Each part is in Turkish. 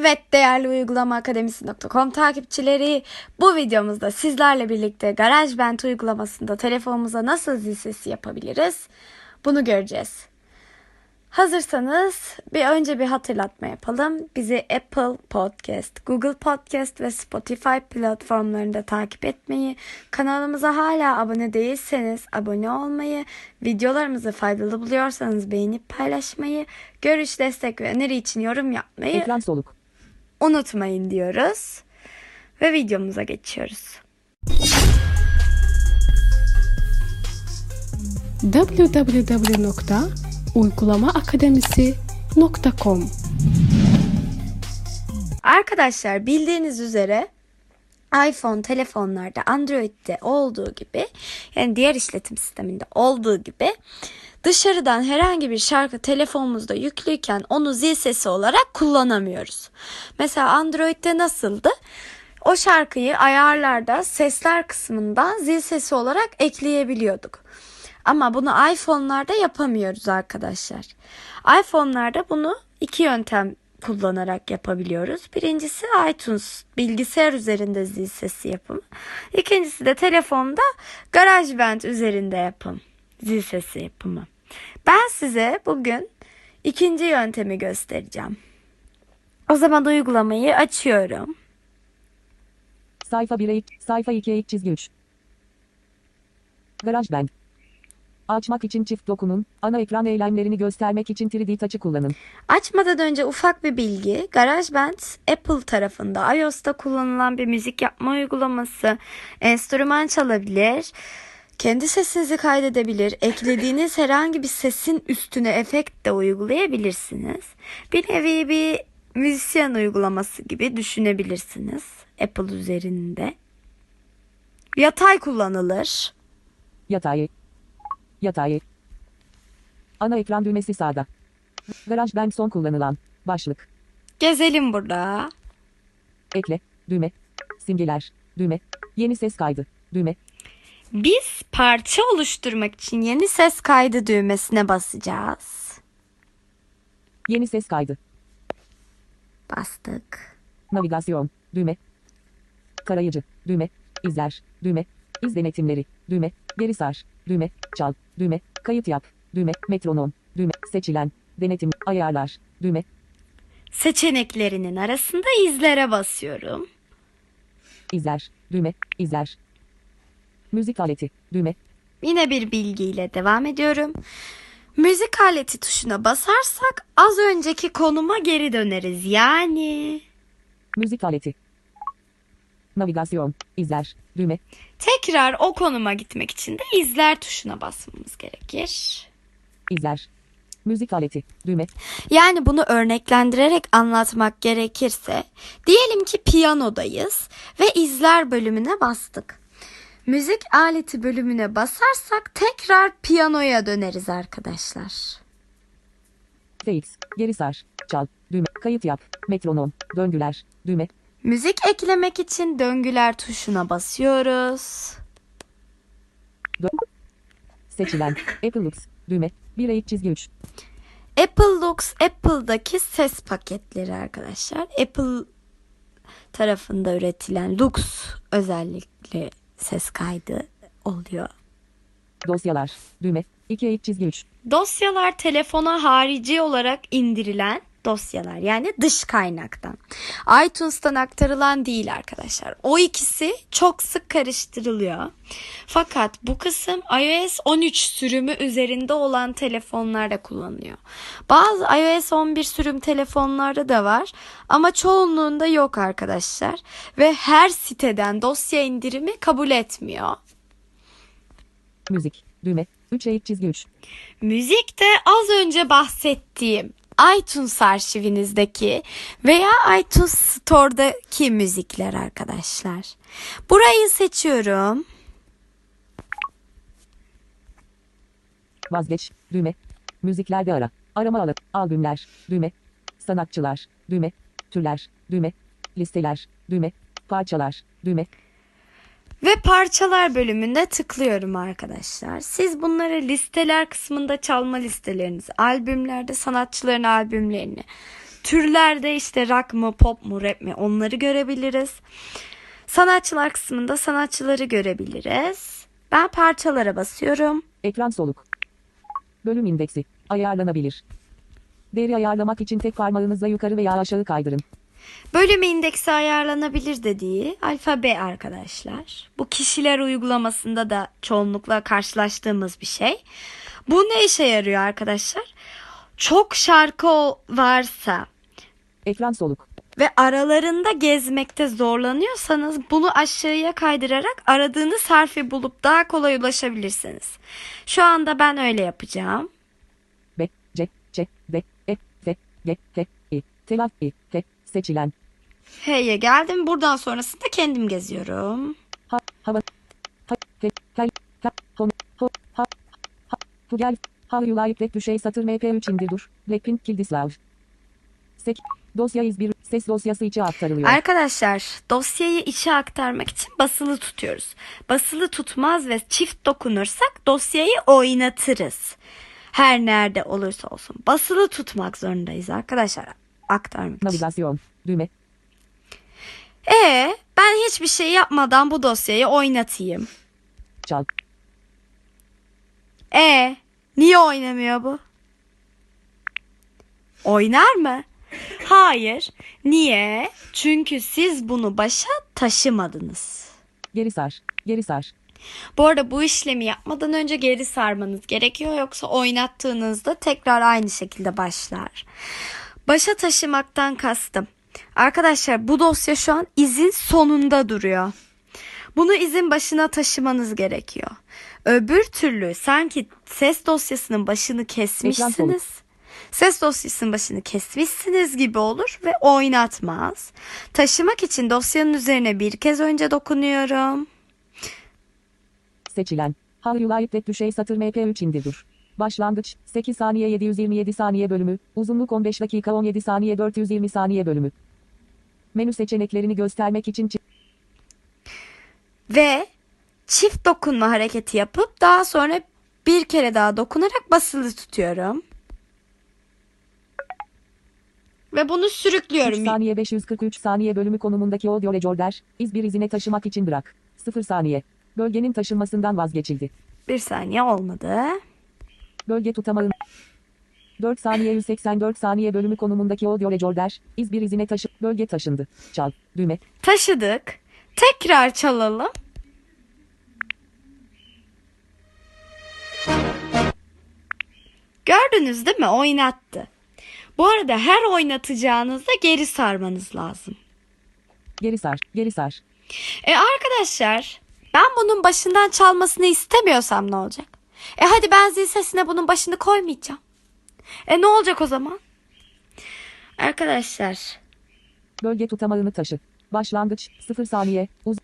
Evet değerli uygulama akademisi.com takipçileri bu videomuzda sizlerle birlikte GarageBand uygulamasında telefonumuza nasıl zil sesi yapabiliriz bunu göreceğiz. Hazırsanız bir önce bir hatırlatma yapalım. Bizi Apple Podcast, Google Podcast ve Spotify platformlarında takip etmeyi, kanalımıza hala abone değilseniz abone olmayı, videolarımızı faydalı buluyorsanız beğenip paylaşmayı, görüş, destek ve öneri için yorum yapmayı Ekran soluk. Unutmayın diyoruz. Ve videomuza geçiyoruz. www.uygulamaakademisi.com Arkadaşlar bildiğiniz üzere iPhone telefonlarda Android'de olduğu gibi yani diğer işletim sisteminde olduğu gibi dışarıdan herhangi bir şarkı telefonumuzda yüklüyken onu zil sesi olarak kullanamıyoruz. Mesela Android'de nasıldı? O şarkıyı ayarlarda sesler kısmından zil sesi olarak ekleyebiliyorduk. Ama bunu iPhone'larda yapamıyoruz arkadaşlar. iPhone'larda bunu iki yöntem kullanarak yapabiliyoruz. Birincisi iTunes bilgisayar üzerinde zil sesi yapımı. İkincisi de telefonda GarageBand üzerinde yapım. Zil sesi yapımı. Ben size bugün ikinci yöntemi göstereceğim. O zaman uygulamayı açıyorum. Sayfa 1'e ilk, sayfa 2'ye ilk çizgi 3. GarageBand. Açmak için çift dokunun. Ana ekran eylemlerini göstermek için 3D Touch'ı kullanın. Açmadan önce ufak bir bilgi. GarageBand Apple tarafında iOS'ta kullanılan bir müzik yapma uygulaması. Enstrüman çalabilir. Kendi sesinizi kaydedebilir. Eklediğiniz herhangi bir sesin üstüne efekt de uygulayabilirsiniz. Bir nevi bir müzisyen uygulaması gibi düşünebilirsiniz. Apple üzerinde. Yatay kullanılır. Yatay. Yatay. Ana ekran düğmesi sağda. GarageBand son kullanılan. Başlık. Gezelim burada. Ekle. Düğme. Simgeler. Düğme. Yeni ses kaydı. Düğme. Biz parça oluşturmak için yeni ses kaydı düğmesine basacağız. Yeni ses kaydı. Bastık. Navigasyon. Düğme. Tarayıcı. Düğme. İzler. Düğme. İz denetimleri. Düğme. Geri sar. Düğme. Çal. Düğme. Kayıt yap. Düğme. Metronom. Düğme. Seçilen. Denetim. Ayarlar. Düğme. Seçeneklerinin arasında izlere basıyorum. İzler. Düğme. İzler. Müzik aleti. Düğme. Yine bir bilgiyle devam ediyorum. Müzik aleti tuşuna basarsak az önceki konuma geri döneriz. Yani Müzik aleti. Navigasyon. İzler. Düğme. tekrar o konuma gitmek için de izler tuşuna basmamız gerekir. İzler. Müzik aleti. Düğme. Yani bunu örneklendirerek anlatmak gerekirse diyelim ki piyanodayız ve izler bölümüne bastık. Müzik aleti bölümüne basarsak tekrar piyanoya döneriz arkadaşlar. FX. Geri sar. Çal. Düğme. Kayıt yap. Metronom. Döngüler. Düğme. Müzik eklemek için döngüler tuşuna basıyoruz. Seçilen. Apple Lux. Düğme. 1'e ilk çizgi 3. Apple Lux Apple'daki ses paketleri arkadaşlar. Apple tarafında üretilen Lux özellikle ses kaydı oluyor. Dosyalar. Düğme. 2'ye ilk çizgi 3. Dosyalar telefona harici olarak indirilen dosyalar yani dış kaynaktan. iTunes'tan aktarılan değil arkadaşlar. O ikisi çok sık karıştırılıyor. Fakat bu kısım iOS 13 sürümü üzerinde olan telefonlarda kullanılıyor. Bazı iOS 11 sürüm telefonlarda da var ama çoğunluğunda yok arkadaşlar. Ve her siteden dosya indirimi kabul etmiyor. Müzik. Düğme. 3'e ilk çizgi 3. Müzik de az önce bahsettiğim iTunes arşivinizdeki veya iTunes Store'daki müzikler arkadaşlar. Burayı seçiyorum. Vazgeç. Düğme. Müziklerde ara. Arama alıp. Albümler. Düğme. Sanatçılar. Düğme. Türler. Düğme. Listeler. Düğme. Parçalar. Düğme. Ve parçalar bölümünde tıklıyorum arkadaşlar. Siz bunları listeler kısmında çalma listelerinizi, albümlerde sanatçıların albümlerini, Türlerde işte rock mı, pop mu, rap mi onları görebiliriz. Sanatçılar kısmında sanatçıları görebiliriz. Ben parçalara basıyorum. Ekran soluk. Bölüm indeksi. Ayarlanabilir. Değeri ayarlamak için tek parmağınızla yukarı veya aşağı kaydırın. Bölüm indeksi ayarlanabilir dediği alfabe arkadaşlar. Bu kişiler uygulamasında da çoğunlukla karşılaştığımız bir şey. Bu ne işe yarıyor arkadaşlar? Çok şarkı varsa Ekran soluk. ve aralarında gezmekte zorlanıyorsanız bunu aşağıya kaydırarak aradığınız harfi bulup daha kolay ulaşabilirsiniz. Şu anda ben öyle yapacağım. B, C, Ç, D, E, F, G, H, I, Telaf, I, H, seçilen. H'ye geldim. Buradan sonrasında kendim geziyorum. Ha, hava, ha, ke, kel, ka, hon, ho, ha, ha, hu gel, ha, yulayip rap düşey satır mp3 indir dur, Blackpink Kildislav. Sek, dosya iz1, ses dosyası içe aktarılıyor. Arkadaşlar dosyayı içe aktarmak için basılı tutuyoruz. Basılı tutmaz ve çift dokunursak dosyayı oynatırız. Her nerede olursa olsun. Basılı tutmak zorundayız arkadaşlar aktarmak. Navigasyon, düğme, E ben hiçbir şey yapmadan bu dosyayı oynatayım. çal, E niye oynamıyor bu? Oynar mı? Hayır. Niye? Çünkü siz bunu başa taşımadınız. geri sar, geri sar, Bu arada bu işlemi yapmadan önce geri sarmanız gerekiyor yoksa oynattığınızda tekrar aynı şekilde başlar. Başa taşımaktan kastım. Arkadaşlar bu dosya şu an izin sonunda duruyor. Bunu izin başına taşımanız gerekiyor. Öbür türlü sanki ses dosyasının başını kesmişsiniz. Ses dosyasının başını kesmişsiniz gibi olur ve oynatmaz. Taşımak için dosyanın üzerine bir kez önce dokunuyorum. seçilen. Ha, yulayip rap düşey satır mp3 indir dur. Başlangıç, 8 saniye 727 saniye bölümü, uzunluk 15 dakika 17 saniye 420 saniye bölümü. Menü seçeneklerini göstermek için çi- ve çift dokunma hareketi yapıp daha sonra bir kere daha dokunarak basılı tutuyorum. Ve bunu 3 sürüklüyorum. saniye 543 saniye bölümü konumundaki audio recorder, iz bir izine taşımak için bırak. 0 saniye. Bölgenin taşınmasından vazgeçildi. Bir saniye olmadı. Bölge tutamağı 4 saniye 184 saniye bölümü konumundaki audio recorder, iz bir izine taşı, bölge taşındı. Çal, düğme, Taşıdık. Tekrar çalalım. Gördünüz değil mi? Oynattı. Bu arada her oynatacağınızda geri sarmanız lazım. geri sar, geri sar. E arkadaşlar ben bunun başından çalmasını istemiyorsam ne olacak? E hadi ben zil sesine bunun başını koymayacağım. E ne olacak o zaman? Arkadaşlar Bölge tutamağını taşı. Başlangıç, 0 saniye, uz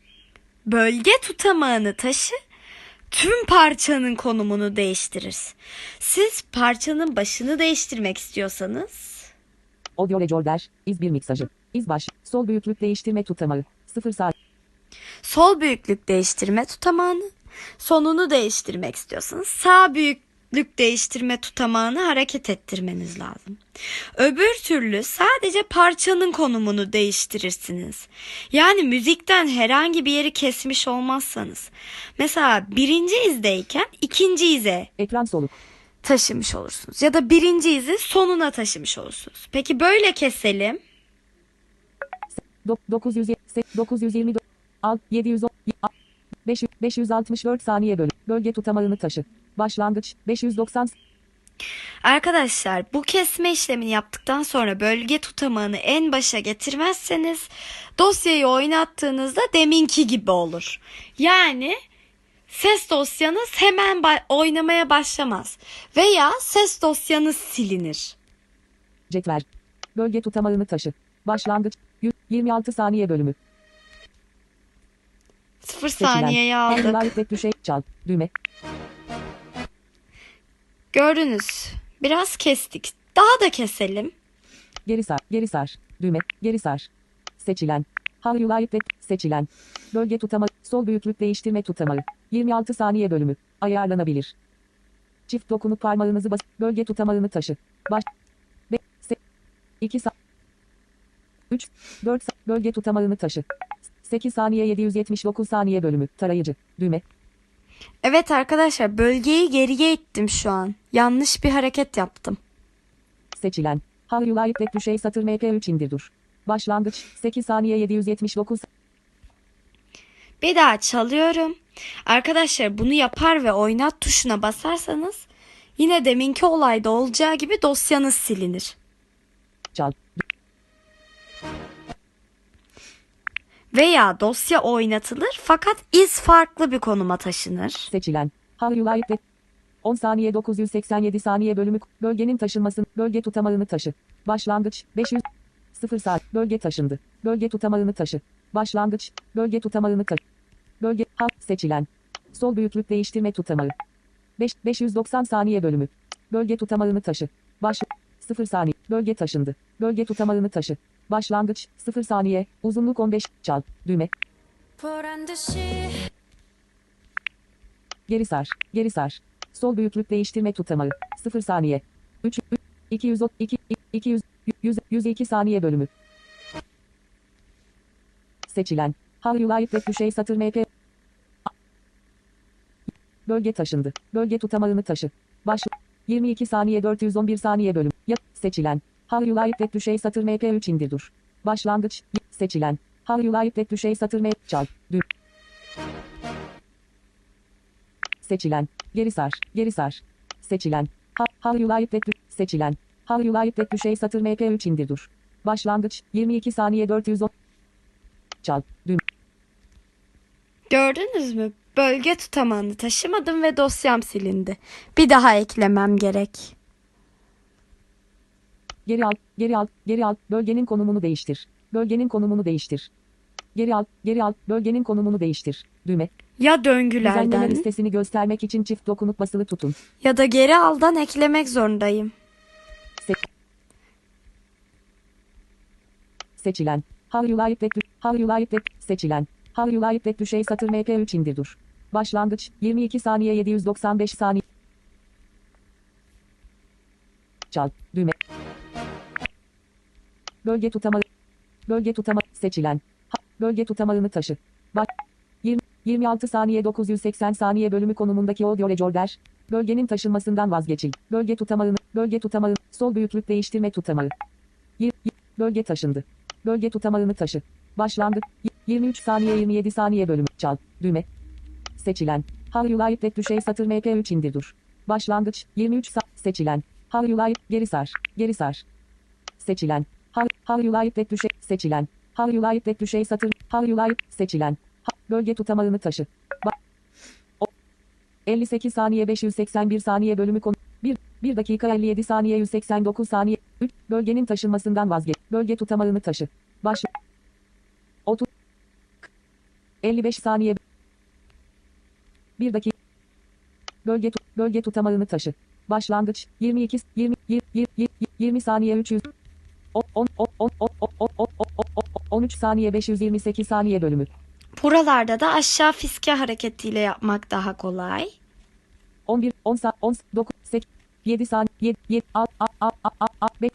bölge tutamağını taşı tüm parçanın konumunu değiştirir. Siz parçanın başını değiştirmek istiyorsanız Audio recorder, iz bir miksajı. İz baş, sol büyüklük değiştirme tutamağı. 0 saat, sol büyüklük değiştirme tutamağını, sonunu değiştirmek istiyorsanız sağ büyüklük değiştirme tutamağını hareket ettirmeniz lazım. Öbür türlü sadece parçanın konumunu değiştirirsiniz. Yani müzikten herhangi bir yeri kesmiş olmazsanız. Mesela birinci izdeyken ikinci ize ekran soluk. taşımış olursunuz. Ya da birinci izi sonuna taşımış olursunuz. Peki böyle keselim. Do- 900, 920, al, 710, 500, 564 saniye bölü. Bölge tutamağını taşı. Başlangıç, 590, Arkadaşlar bu kesme işlemini yaptıktan sonra bölge tutamağını en başa getirmezseniz dosyayı oynattığınızda deminki gibi olur. Yani ses dosyanız hemen ba- oynamaya başlamaz veya ses dosyanız silinir. cetvel. Bölge tutamağını taşı. Başlangıç, 100, 26 saniye bölümü. 0 Seçilen. saniyeyi aldık. Live düşey, çal, düğme. Gördünüz. Biraz kestik. Daha da keselim. Geri sar, geri sar, düğme, geri sar. Seçilen. How you like that, seçilen. Bölge tutamağı, sol büyüklük değiştirme tutamağı. 26 saniye bölümü. Ayarlanabilir. Çift dokunup parmağınızı bas, bölge tutamağını taşı. Baş. Be, se, 2 sa, 3, 4, bölge tutamağını taşı. 8 saniye 779 saniye bölümü, tarayıcı, düğme, Evet arkadaşlar bölgeyi geriye ittim şu an. Yanlış bir hareket yaptım. seçilen. How you like that düşey satır MP3 indir dur. Başlangıç, 8 saniye 779 Bir daha çalıyorum. Arkadaşlar bunu yapar ve oynat tuşuna basarsanız yine deminki olayda olacağı gibi dosyanız silinir. çal. Veya dosya oynatılır fakat iz farklı bir konuma taşınır. Seçilen. That 10 saniye 987 saniye bölümü bölgenin taşınmasını bölge tutamağını taşı. Başlangıç 500 0 saat bölge taşındı. Bölge tutamağını taşı. Başlangıç bölge tutamağını taşı. Bölge ha seçilen. Sol büyüklük değiştirme tutamağı. 5 590 saniye bölümü. Bölge tutamağını taşı. Baş 0 saniye bölge taşındı. Bölge tutamağını taşı. Başlangıç 0 saniye uzunluk 15 çal düğme Geri sar. Geri sar. Sol büyüklük değiştirme tutamağı. 0 saniye. 3, 3 200 2 200 100 102 saniye bölümü. Seçilen. How you like that düşey satır MP. Bölge taşındı. Bölge tutamağını taşı. Baş 22 saniye 411 saniye bölüm. Ya seçilen. How you like that düşey satır MP3 indir dur. Başlangıç. Seçilen. How you like that düşey satır MP. Çal. Dü. Seçilen. Geri sar. Geri sar. Seçilen. Ha, how you like that. Seçilen. How you like that düşey satır MP3 indir dur. Başlangıç. 22 saniye 410. Çal. Düğüm. Gördünüz mü? Bölge tutamağını taşımadım ve dosyam silindi. Bir daha eklemem gerek. Geri al. Geri al. Geri al. Bölgenin konumunu değiştir. Bölgenin konumunu değiştir. Geri al. Geri al. Bölgenin konumunu değiştir. Düğme. Ya Düzenleme döngülerden listesini göstermek için çift dokunup basılı tutun. ya da geri aldan eklemek zorundayım. Seçilen. How you like that. How you like that. Seçilen. How you like that düşey satır MP3 indir dur. Başlangıç. 22 saniye 795 saniye. Çal. Düğme. Bölge tutamağı. Bölge tutama. Seçilen. Ha, bölge tutamağını taşı. Bak. 20, 26 saniye 980 saniye bölümü konumundaki audio recorder. Bölgenin taşınmasından vazgeçil. Bölge tutamağını. Bölge tutamağı. Sol büyüklük değiştirme tutamağı. Bölge taşındı. Bölge tutamağını taşı. Başlangıç. Y- 23 saniye 27 saniye bölümü. Çal. Düğme. Seçilen. How you like that düşey satır MP3 indir dur. Başlangıç. 23 sa- seçilen. How you like geri sar. Geri sar. Seçilen. How, how you like that düşey seçilen. How you like that düşey satır. How you like seçilen. Ha, bölge tutamağını taşı. Ba- O- 58 saniye 581 saniye bölümü konu. 1, 1 dakika 57 saniye 189 saniye. 3, bölgenin taşınmasından vazgeç. Bölge tutamağını taşı. Baş. 30. 55 saniye. 1 dakika. Bölge tut, bölge tutamağını taşı. Başlangıç 22 20 20 20, 20 saniye 300 13 saniye 528 saniye bölümü. Buralarda da aşağı fiske hareketiyle yapmak daha kolay. 11 10 sa 10 9 8 7 saniye 7 7 6 6 6 6 5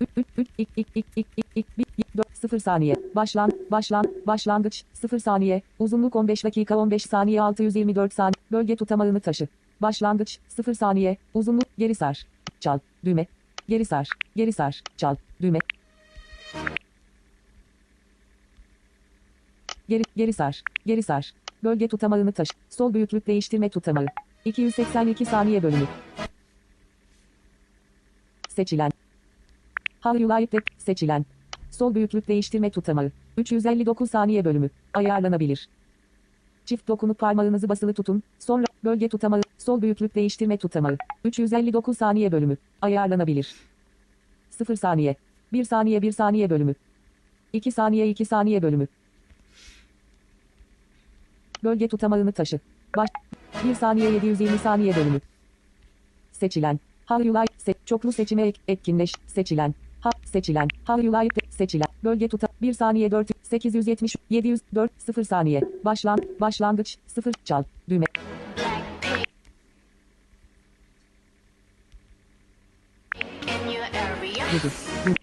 3 3 3 2 2 2 2 1 4 0 saniye. Başlan başlan başlangıç 0 saniye. Uzunluk 15 dakika 15 saniye 624 saniye. Bölge tutamağını taşı. Başlangıç 0 saniye. Uzunluk geri sar. Çal. Düğme. Geri sar. Geri sar. Çal. Düğme. Geri, geri sar. Geri sar. Bölge tutamağını taşı. Sol büyüklük değiştirme tutamağı. 282 saniye bölümü. Seçilen. That. Seçilen. Sol büyüklük değiştirme tutamağı. 359 saniye bölümü. Ayarlanabilir. Çift dokunup parmağınızı basılı tutun. Sonra bölge tutamağı. Sol büyüklük değiştirme tutamağı. 359 saniye bölümü. Ayarlanabilir. 0 saniye. 1 saniye 1 saniye bölümü. 2 saniye 2 saniye bölümü. Bölge tutamağını taşı. Baş. 1 saniye 720 saniye bölümü. Seçilen. Like. Se çoklu seçime ek etkinleş. Seçilen. Ha seçilen. Like. Seçilen. Bölge tuta. 1 saniye 4 870 704 0 saniye. Başlan. Başlangıç 0 çal. Düğme. in your area. 7.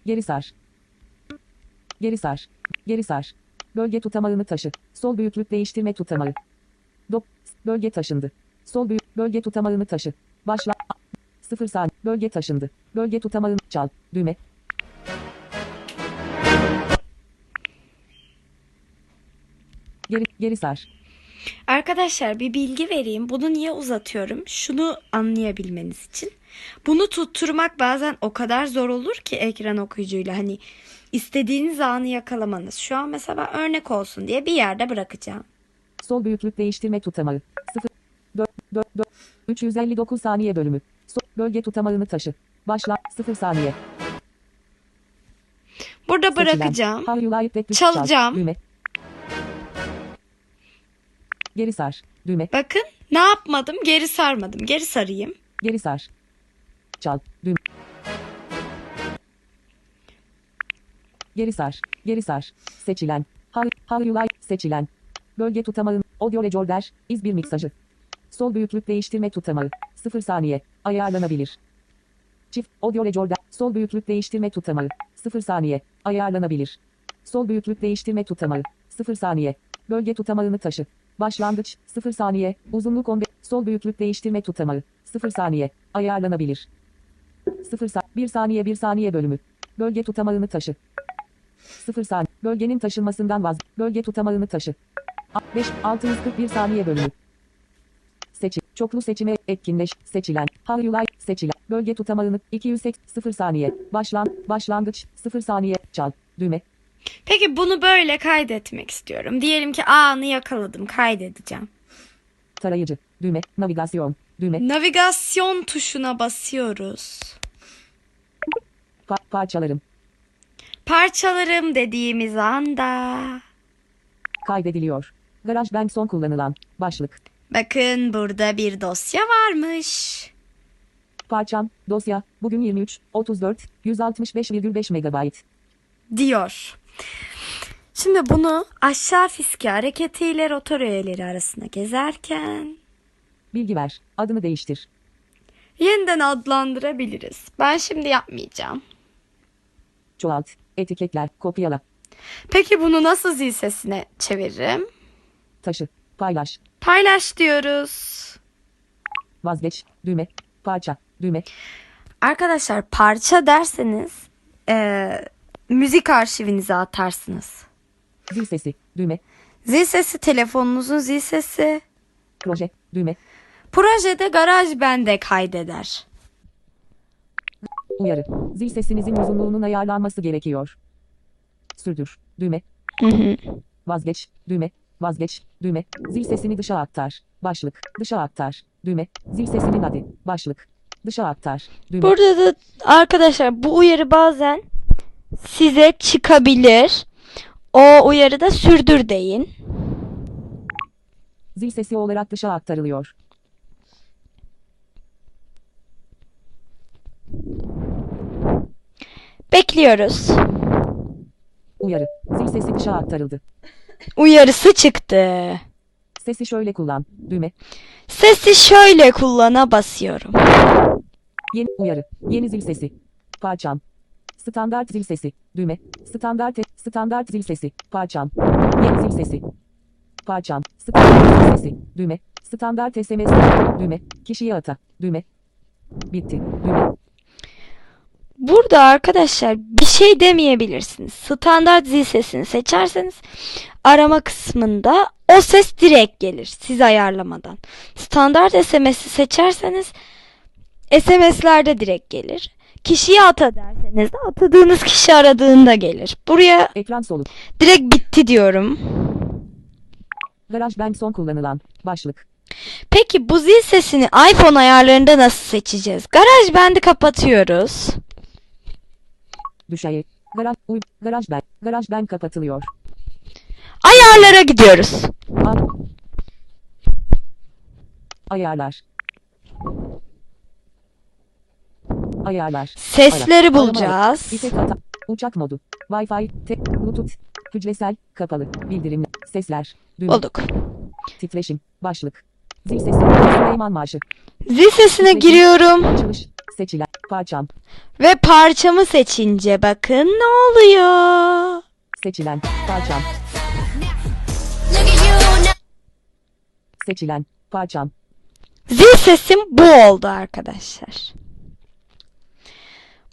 Geri sar. Geri sar. Geri sar. Bölge tutamağını taşı. Sol büyüklük değiştirme tutamağı. Dop. Bölge taşındı. Sol büyük. Bölge tutamağını taşı. Başla. 0 saniye. Bölge taşındı. Bölge tutamağını çal. Düğme. Geri, geri sar. Arkadaşlar bir bilgi vereyim. Bunu niye uzatıyorum? Şunu anlayabilmeniz için. Bunu tutturmak bazen o kadar zor olur ki ekran okuyucuyla. Hani istediğiniz anı yakalamanız. Şu an mesela örnek olsun diye bir yerde bırakacağım. Sol büyüklük değiştirme tutamağı. 0 4 4 4 359 saniye bölümü. Sol bölge tutamağını taşı. Başla 0 saniye. Burada bırakacağım. Çalacağım. Geri sar. Düğme. Bakın ne yapmadım? Geri sarmadım. Geri sarayım. Geri sar. Çal. Düğme. Geri sar. Geri sar. Seçilen. How, how you like seçilen. Bölge tutamağın. Audio recorder. İz bir miksajı. Sol büyüklük değiştirme tutamağı. 0 saniye. Ayarlanabilir. Çift. Audio recorder. Sol büyüklük değiştirme tutamağı. 0 saniye. Ayarlanabilir. Sol büyüklük değiştirme tutamağı. 0 saniye. Bölge tutamağını taşı. Başlangıç 0 saniye. Uzunluk 15. Sol büyüklük değiştirme tutamağı. 0 saniye. Ayarlanabilir. 0 sa 1 saniye 1 saniye bölümü. Bölge tutamağını taşı. 0 saniye. Bölgenin taşınmasından vaz. Bölge tutamağını taşı. 5 641 saniye bölümü. Seçim. Çoklu seçime etkinleş. Seçilen. Like. Seçilen. Bölge tutamağını 280 0 saniye. Başlan. Başlangıç 0 saniye. Çal. Düğme. Peki bunu böyle kaydetmek istiyorum. Diyelim ki anı yakaladım. Kaydedeceğim. Tarayıcı. Düğme. Navigasyon. Düğme. Navigasyon tuşuna basıyoruz. Pa- parçalarım. Parçalarım dediğimiz anda. Kaydediliyor. GarageBand son kullanılan. Başlık. Bakın burada bir dosya varmış. Parçam. Dosya. Bugün 23. 34. 165,5 MB. diyor. Şimdi bunu aşağı fiske hareketiyle rotor öğeleri arasında gezerken Bilgi ver. Adını değiştir. yeniden adlandırabiliriz. Ben şimdi yapmayacağım. Çoğalt. Etiketler. Kopyala. Peki bunu nasıl zil sesine çeviririm? Taşı. Paylaş. Paylaş diyoruz. Vazgeç. Düğme. Parça. Düğme. Arkadaşlar parça derseniz eee, müzik arşivinize atarsınız. Zil sesi. Düğme. Zil sesi telefonunuzun zil sesi. Proje. Düğme. Projede garaj bende kaydeder. Uyarı. Zil sesinizin uzunluğunun ayarlanması gerekiyor. Sürdür. Düğme. Vazgeç. Düğme. Vazgeç. Düğme. Zil sesini dışa aktar. Başlık. Dışa aktar. Düğme. Zil sesinin adı. Başlık. Dışa aktar. Düğme. Burada da arkadaşlar bu uyarı bazen size çıkabilir. O uyarıda sürdür deyin. Zil sesi olarak dışa aktarılıyor. Bekliyoruz. Uyarı. Zil sesi dışa aktarıldı. Uyarısı çıktı. Sesi şöyle kullan. Düğme. Sesi şöyle kullana basıyorum. Yeni uyarı. Yeni zil sesi. Parçam. Standart zil sesi. Düğme. Standart standart zil sesi. Parçam. Yeni zil sesi. Parçam. Standart zil sesi. Düğme. Standart SMS. Düğme. Kişiye ata. Düğme. Bitti. Düğme. Burada arkadaşlar bir şey demeyebilirsiniz. Standart zil sesini seçerseniz arama kısmında o ses direkt gelir siz ayarlamadan. Standart SMS'i seçerseniz SMS'lerde direkt gelir. Kişiye ata derseniz de atadığınız kişi aradığında gelir. Buraya Ekran soluk. direkt bitti diyorum. GarageBand son kullanılan. Başlık. Peki bu zil sesini iPhone ayarlarında nasıl seçeceğiz? GarageBand'i kapatıyoruz. Düşey. Garaj. Uy. GarageBand. GarageBand kapatılıyor. Ayarlara gidiyoruz. Ayarlar. Ayarlar. Sesleri Ayar. bulacağız. İpek hata. Uçak modu. Wi-Fi. Te Bluetooth. Hücresel. Kapalı. Bildirim. Sesler. Düğme. Bulduk. Titreşim. Başlık. Zil sesi. Süleyman Marşı. Zil sesine giriyorum Açılış. Seçilen. Parçam. ve parçamı seçince bakın ne oluyor. Seçilen. Parçam. Seçilen. Parçam. Zil sesim bu oldu arkadaşlar.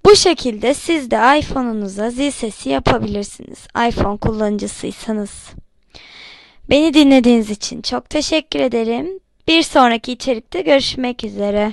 Bu şekilde siz de iPhone'unuza zil sesi yapabilirsiniz. iPhone kullanıcısıysanız. Beni dinlediğiniz için çok teşekkür ederim. Bir sonraki içerikte görüşmek üzere.